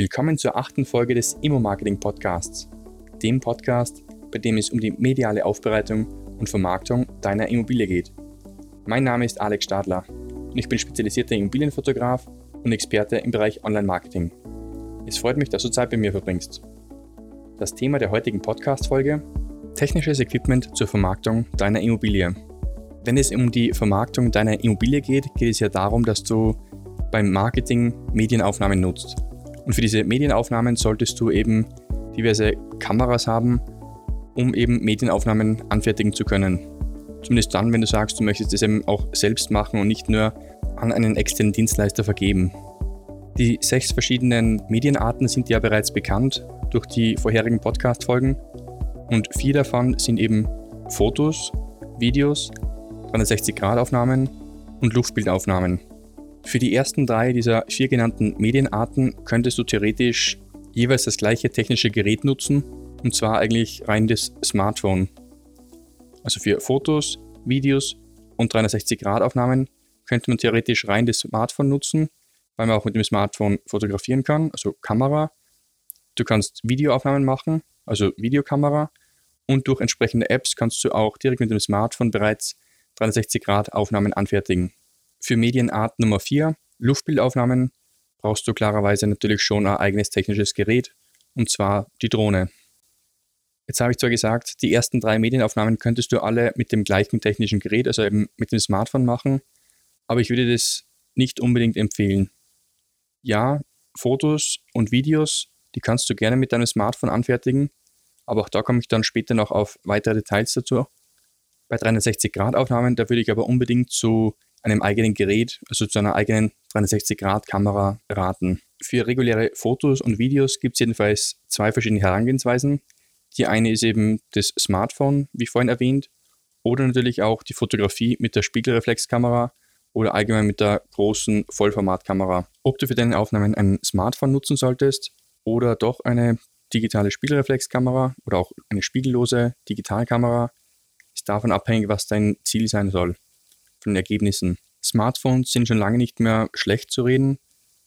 Willkommen zur achten Folge des Immo-Marketing Podcasts, dem Podcast, bei dem es um die mediale Aufbereitung und Vermarktung deiner Immobilie geht. Mein Name ist Alex Stadler und ich bin spezialisierter Immobilienfotograf und Experte im Bereich Online-Marketing. Es freut mich, dass du Zeit bei mir verbringst. Das Thema der heutigen Podcast-Folge: Technisches Equipment zur Vermarktung deiner Immobilie. Wenn es um die Vermarktung deiner Immobilie geht, geht es ja darum, dass du beim Marketing Medienaufnahmen nutzt. Und für diese Medienaufnahmen solltest du eben diverse Kameras haben, um eben Medienaufnahmen anfertigen zu können. Zumindest dann, wenn du sagst, du möchtest es eben auch selbst machen und nicht nur an einen externen Dienstleister vergeben. Die sechs verschiedenen Medienarten sind ja bereits bekannt durch die vorherigen Podcast-Folgen und vier davon sind eben Fotos, Videos, 360-Grad-Aufnahmen und Luftbildaufnahmen. Für die ersten drei dieser vier genannten Medienarten könntest du theoretisch jeweils das gleiche technische Gerät nutzen, und zwar eigentlich rein das Smartphone. Also für Fotos, Videos und 360-Grad-Aufnahmen könnte man theoretisch rein das Smartphone nutzen, weil man auch mit dem Smartphone fotografieren kann, also Kamera. Du kannst Videoaufnahmen machen, also Videokamera. Und durch entsprechende Apps kannst du auch direkt mit dem Smartphone bereits 360-Grad-Aufnahmen anfertigen. Für Medienart Nummer 4, Luftbildaufnahmen, brauchst du klarerweise natürlich schon ein eigenes technisches Gerät, und zwar die Drohne. Jetzt habe ich zwar gesagt, die ersten drei Medienaufnahmen könntest du alle mit dem gleichen technischen Gerät, also eben mit dem Smartphone machen, aber ich würde das nicht unbedingt empfehlen. Ja, Fotos und Videos, die kannst du gerne mit deinem Smartphone anfertigen, aber auch da komme ich dann später noch auf weitere Details dazu. Bei 360-Grad-Aufnahmen, da würde ich aber unbedingt zu einem eigenen Gerät, also zu einer eigenen 360-Grad-Kamera raten. Für reguläre Fotos und Videos gibt es jedenfalls zwei verschiedene Herangehensweisen. Die eine ist eben das Smartphone, wie vorhin erwähnt, oder natürlich auch die Fotografie mit der Spiegelreflexkamera oder allgemein mit der großen Vollformatkamera. Ob du für deine Aufnahmen ein Smartphone nutzen solltest oder doch eine digitale Spiegelreflexkamera oder auch eine spiegellose Digitalkamera, ist davon abhängig, was dein Ziel sein soll von den Ergebnissen. Smartphones sind schon lange nicht mehr schlecht zu reden,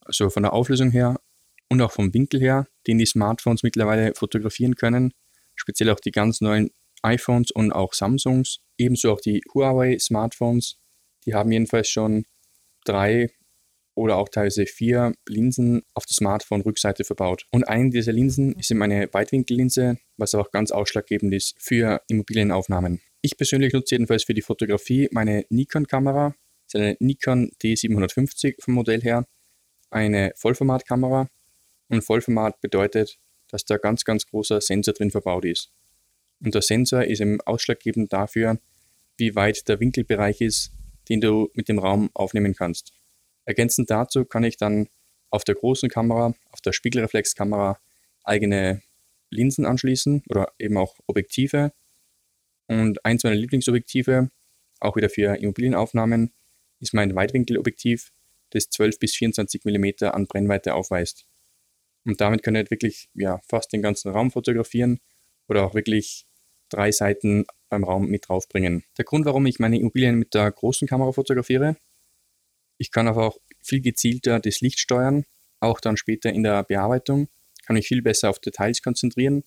also von der Auflösung her und auch vom Winkel her, den die Smartphones mittlerweile fotografieren können. Speziell auch die ganz neuen iPhones und auch Samsungs, ebenso auch die Huawei Smartphones. Die haben jedenfalls schon drei oder auch teilweise vier Linsen auf der Smartphone-Rückseite verbaut. Und eine dieser Linsen ist eben eine Weitwinkellinse, was auch ganz ausschlaggebend ist für Immobilienaufnahmen. Ich persönlich nutze jedenfalls für die Fotografie meine Nikon-Kamera. Das ist eine Nikon D750 vom Modell her. Eine Vollformatkamera. Und Vollformat bedeutet, dass da ganz, ganz großer Sensor drin verbaut ist. Und der Sensor ist eben ausschlaggebend dafür, wie weit der Winkelbereich ist, den du mit dem Raum aufnehmen kannst. Ergänzend dazu kann ich dann auf der großen Kamera, auf der Spiegelreflexkamera eigene Linsen anschließen oder eben auch Objektive und eins meiner Lieblingsobjektive, auch wieder für Immobilienaufnahmen, ist mein Weitwinkelobjektiv, das 12 bis 24 mm an Brennweite aufweist. Und damit kann ich halt wirklich ja, fast den ganzen Raum fotografieren oder auch wirklich drei Seiten beim Raum mit draufbringen. Der Grund, warum ich meine Immobilien mit der großen Kamera fotografiere, ich kann aber auch viel gezielter das Licht steuern, auch dann später in der Bearbeitung, kann mich viel besser auf Details konzentrieren,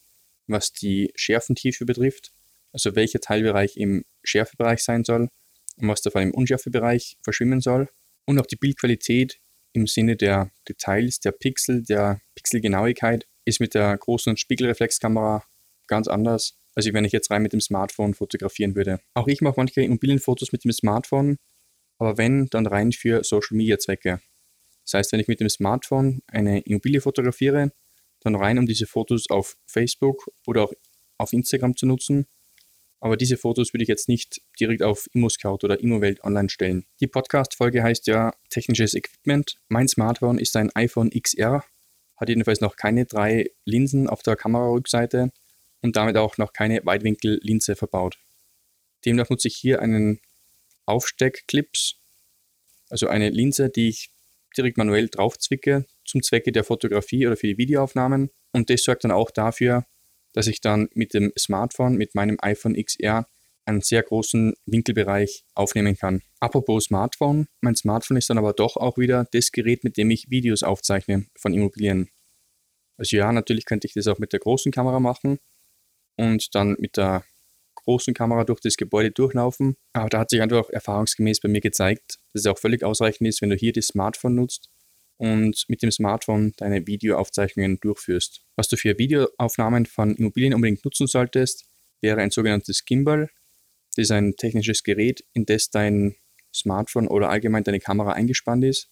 was die Schärfentiefe betrifft also welcher Teilbereich im Schärfebereich sein soll und was davon im Unschärfebereich verschwimmen soll. Und auch die Bildqualität im Sinne der Details, der Pixel, der Pixelgenauigkeit ist mit der großen Spiegelreflexkamera ganz anders, als wenn ich jetzt rein mit dem Smartphone fotografieren würde. Auch ich mache manche Immobilienfotos mit dem Smartphone, aber wenn, dann rein für Social Media Zwecke. Das heißt, wenn ich mit dem Smartphone eine Immobilie fotografiere, dann rein, um diese Fotos auf Facebook oder auch auf Instagram zu nutzen aber diese Fotos würde ich jetzt nicht direkt auf ImmoScout oder ImmoWelt online stellen. Die Podcast-Folge heißt ja technisches Equipment. Mein Smartphone ist ein iPhone XR, hat jedenfalls noch keine drei Linsen auf der Kamerarückseite und damit auch noch keine Weitwinkellinse verbaut. Demnach nutze ich hier einen Aufsteckclips, also eine Linse, die ich direkt manuell draufzwicke zum Zwecke der Fotografie oder für die Videoaufnahmen. Und das sorgt dann auch dafür, dass ich dann mit dem Smartphone, mit meinem iPhone XR, einen sehr großen Winkelbereich aufnehmen kann. Apropos Smartphone, mein Smartphone ist dann aber doch auch wieder das Gerät, mit dem ich Videos aufzeichne von Immobilien. Also ja, natürlich könnte ich das auch mit der großen Kamera machen und dann mit der großen Kamera durch das Gebäude durchlaufen. Aber da hat sich einfach erfahrungsgemäß bei mir gezeigt, dass es auch völlig ausreichend ist, wenn du hier das Smartphone nutzt und mit dem Smartphone deine Videoaufzeichnungen durchführst. Was du für Videoaufnahmen von Immobilien unbedingt nutzen solltest, wäre ein sogenanntes Gimbal. Das ist ein technisches Gerät, in das dein Smartphone oder allgemein deine Kamera eingespannt ist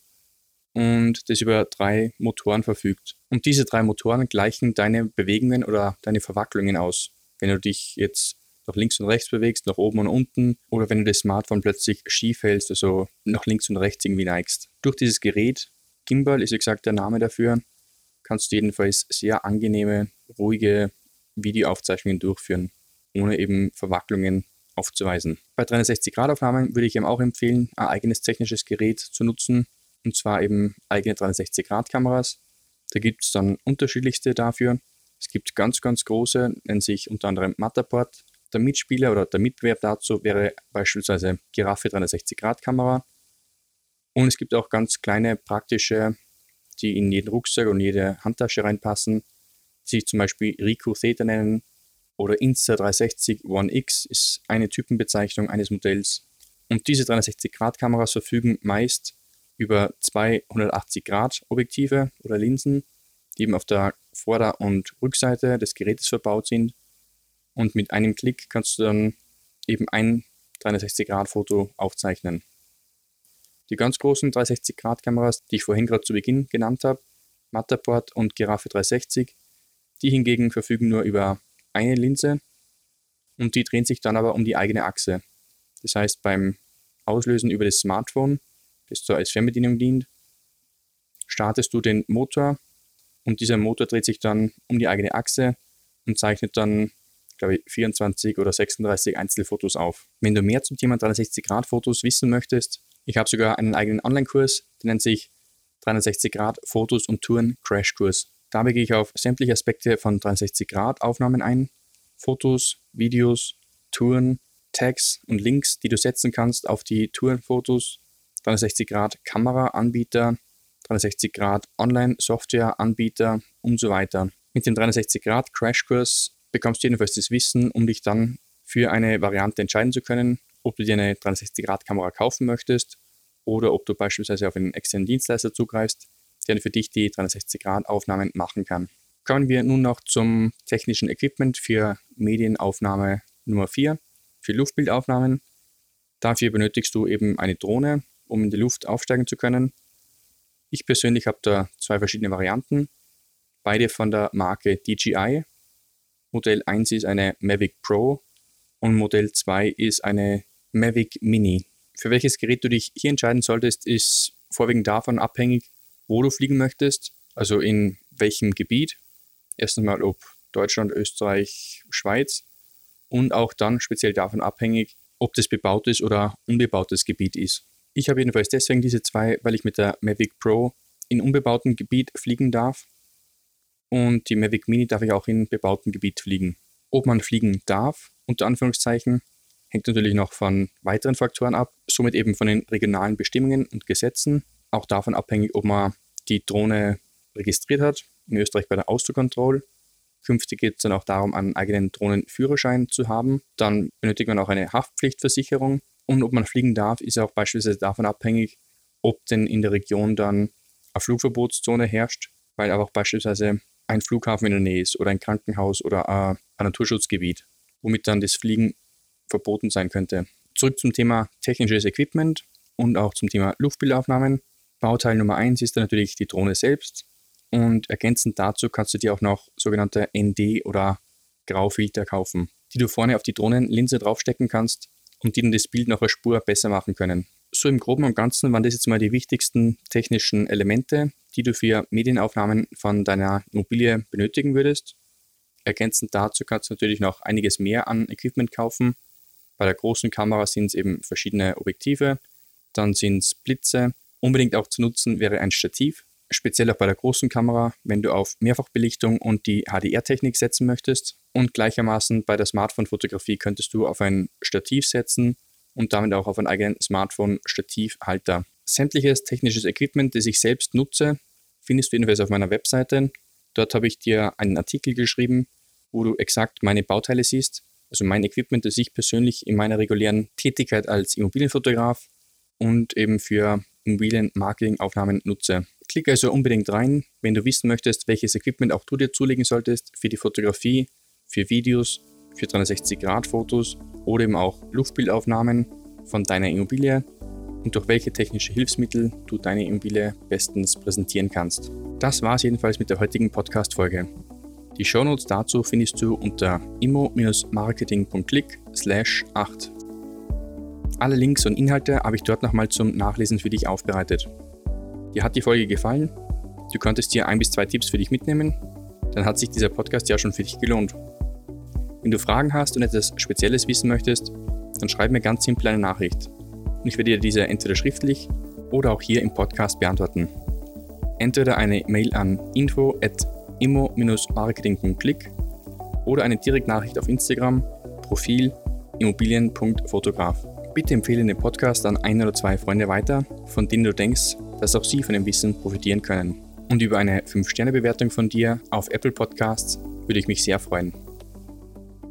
und das über drei Motoren verfügt. Und diese drei Motoren gleichen deine Bewegungen oder deine Verwacklungen aus. Wenn du dich jetzt nach links und rechts bewegst, nach oben und unten, oder wenn du das Smartphone plötzlich schief hältst, also nach links und rechts irgendwie neigst. Durch dieses Gerät, Gimbal ist wie gesagt der Name dafür, kannst du jedenfalls sehr angenehme, ruhige Videoaufzeichnungen durchführen, ohne eben Verwacklungen aufzuweisen. Bei 360-Grad-Aufnahmen würde ich ihm auch empfehlen, ein eigenes technisches Gerät zu nutzen, und zwar eben eigene 360-Grad-Kameras. Da gibt es dann unterschiedlichste dafür. Es gibt ganz, ganz große, nennen sich unter anderem Matterport. Der Mitspieler oder der Mitbewerb dazu wäre beispielsweise Giraffe 360-Grad-Kamera. Und es gibt auch ganz kleine praktische, die in jeden Rucksack und jede Handtasche reinpassen, die sich zum Beispiel Ricoh Theta nennen oder Insta360 One X ist eine Typenbezeichnung eines Modells. Und diese 360-Grad-Kameras verfügen meist über zwei 180-Grad-Objektive oder Linsen, die eben auf der Vorder- und Rückseite des Gerätes verbaut sind. Und mit einem Klick kannst du dann eben ein 360-Grad-Foto aufzeichnen. Die ganz großen 360-Grad-Kameras, die ich vorhin gerade zu Beginn genannt habe, Matterport und Giraffe 360, die hingegen verfügen nur über eine Linse und die drehen sich dann aber um die eigene Achse. Das heißt, beim Auslösen über das Smartphone, das so als Fernbedienung dient, startest du den Motor und dieser Motor dreht sich dann um die eigene Achse und zeichnet dann, glaube ich, 24 oder 36 Einzelfotos auf. Wenn du mehr zum Thema 360-Grad-Fotos wissen möchtest, ich habe sogar einen eigenen Online-Kurs, der nennt sich 360-Grad-Fotos und Touren Crashkurs. Dabei gehe ich auf sämtliche Aspekte von 360-Grad-Aufnahmen ein. Fotos, Videos, Touren, Tags und Links, die du setzen kannst auf die Tourenfotos, 360-Grad-Kamera-Anbieter, 360-Grad Online-Software-Anbieter und so weiter. Mit dem 360-Grad-Crashkurs bekommst du jedenfalls das Wissen, um dich dann für eine Variante entscheiden zu können, ob du dir eine 360-Grad-Kamera kaufen möchtest oder ob du beispielsweise auf einen externen Dienstleister zugreifst, der für dich die 360-Grad-Aufnahmen machen kann. Kommen wir nun noch zum technischen Equipment für Medienaufnahme Nummer 4, für Luftbildaufnahmen. Dafür benötigst du eben eine Drohne, um in die Luft aufsteigen zu können. Ich persönlich habe da zwei verschiedene Varianten, beide von der Marke DJI. Modell 1 ist eine Mavic Pro und Modell 2 ist eine Mavic Mini. Für welches Gerät du dich hier entscheiden solltest, ist vorwiegend davon abhängig, wo du fliegen möchtest, also in welchem Gebiet. Erstens mal, ob Deutschland, Österreich, Schweiz und auch dann speziell davon abhängig, ob das bebautes oder unbebautes Gebiet ist. Ich habe jedenfalls deswegen diese zwei, weil ich mit der Mavic Pro in unbebautem Gebiet fliegen darf und die Mavic Mini darf ich auch in bebautem Gebiet fliegen. Ob man fliegen darf, unter Anführungszeichen, hängt natürlich noch von weiteren Faktoren ab, somit eben von den regionalen Bestimmungen und Gesetzen auch davon abhängig, ob man die Drohne registriert hat, in Österreich bei der Austrocontrol. Künftig geht es dann auch darum, einen eigenen Drohnenführerschein zu haben. Dann benötigt man auch eine Haftpflichtversicherung. Und ob man fliegen darf, ist auch beispielsweise davon abhängig, ob denn in der Region dann eine Flugverbotszone herrscht, weil aber auch beispielsweise ein Flughafen in der Nähe ist oder ein Krankenhaus oder ein Naturschutzgebiet, womit dann das Fliegen verboten sein könnte. Zurück zum Thema technisches Equipment und auch zum Thema Luftbildaufnahmen. Bauteil Nummer 1 ist dann natürlich die Drohne selbst und ergänzend dazu kannst du dir auch noch sogenannte ND oder Graufilter kaufen, die du vorne auf die Drohnenlinse draufstecken kannst und die dann das Bild noch eine Spur besser machen können. So im Groben und Ganzen waren das jetzt mal die wichtigsten technischen Elemente, die du für Medienaufnahmen von deiner Immobilie benötigen würdest. Ergänzend dazu kannst du natürlich noch einiges mehr an Equipment kaufen. Bei der großen Kamera sind es eben verschiedene Objektive, dann sind es Blitze. Unbedingt auch zu nutzen wäre ein Stativ, speziell auch bei der großen Kamera, wenn du auf Mehrfachbelichtung und die HDR-Technik setzen möchtest. Und gleichermaßen bei der Smartphone-Fotografie könntest du auf ein Stativ setzen und damit auch auf einen eigenen Smartphone-Stativhalter. Sämtliches technisches Equipment, das ich selbst nutze, findest du jedenfalls auf meiner Webseite. Dort habe ich dir einen Artikel geschrieben, wo du exakt meine Bauteile siehst, also mein Equipment, das ich persönlich in meiner regulären Tätigkeit als Immobilienfotograf und eben für Immobilienmarketingaufnahmen nutze. Klicke also unbedingt rein, wenn du wissen möchtest, welches Equipment auch du dir zulegen solltest für die Fotografie, für Videos, für 360-Grad-Fotos oder eben auch Luftbildaufnahmen von deiner Immobilie und durch welche technische Hilfsmittel du deine Immobilie bestens präsentieren kannst. Das war es jedenfalls mit der heutigen Podcast-Folge. Die Shownotes dazu findest du unter immo-marketing.click slash 8. Alle Links und Inhalte habe ich dort nochmal zum Nachlesen für dich aufbereitet. Dir hat die Folge gefallen? Du konntest dir ein bis zwei Tipps für dich mitnehmen? Dann hat sich dieser Podcast ja schon für dich gelohnt. Wenn du Fragen hast und etwas Spezielles wissen möchtest, dann schreib mir ganz simpel eine Nachricht. Und ich werde dir diese entweder schriftlich oder auch hier im Podcast beantworten. Entweder eine Mail an info at immo-marketing.click oder eine Direktnachricht auf Instagram, Profil immobilien.fotograf. Bitte empfehle den Podcast an ein oder zwei Freunde weiter, von denen du denkst, dass auch sie von dem Wissen profitieren können. Und über eine 5-Sterne-Bewertung von dir auf Apple Podcasts würde ich mich sehr freuen.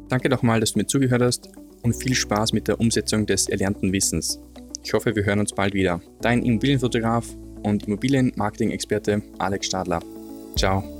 Danke nochmal, dass du mir zugehört hast und viel Spaß mit der Umsetzung des erlernten Wissens. Ich hoffe, wir hören uns bald wieder. Dein Immobilienfotograf und Immobilienmarketing-Experte Alex Stadler. Ciao.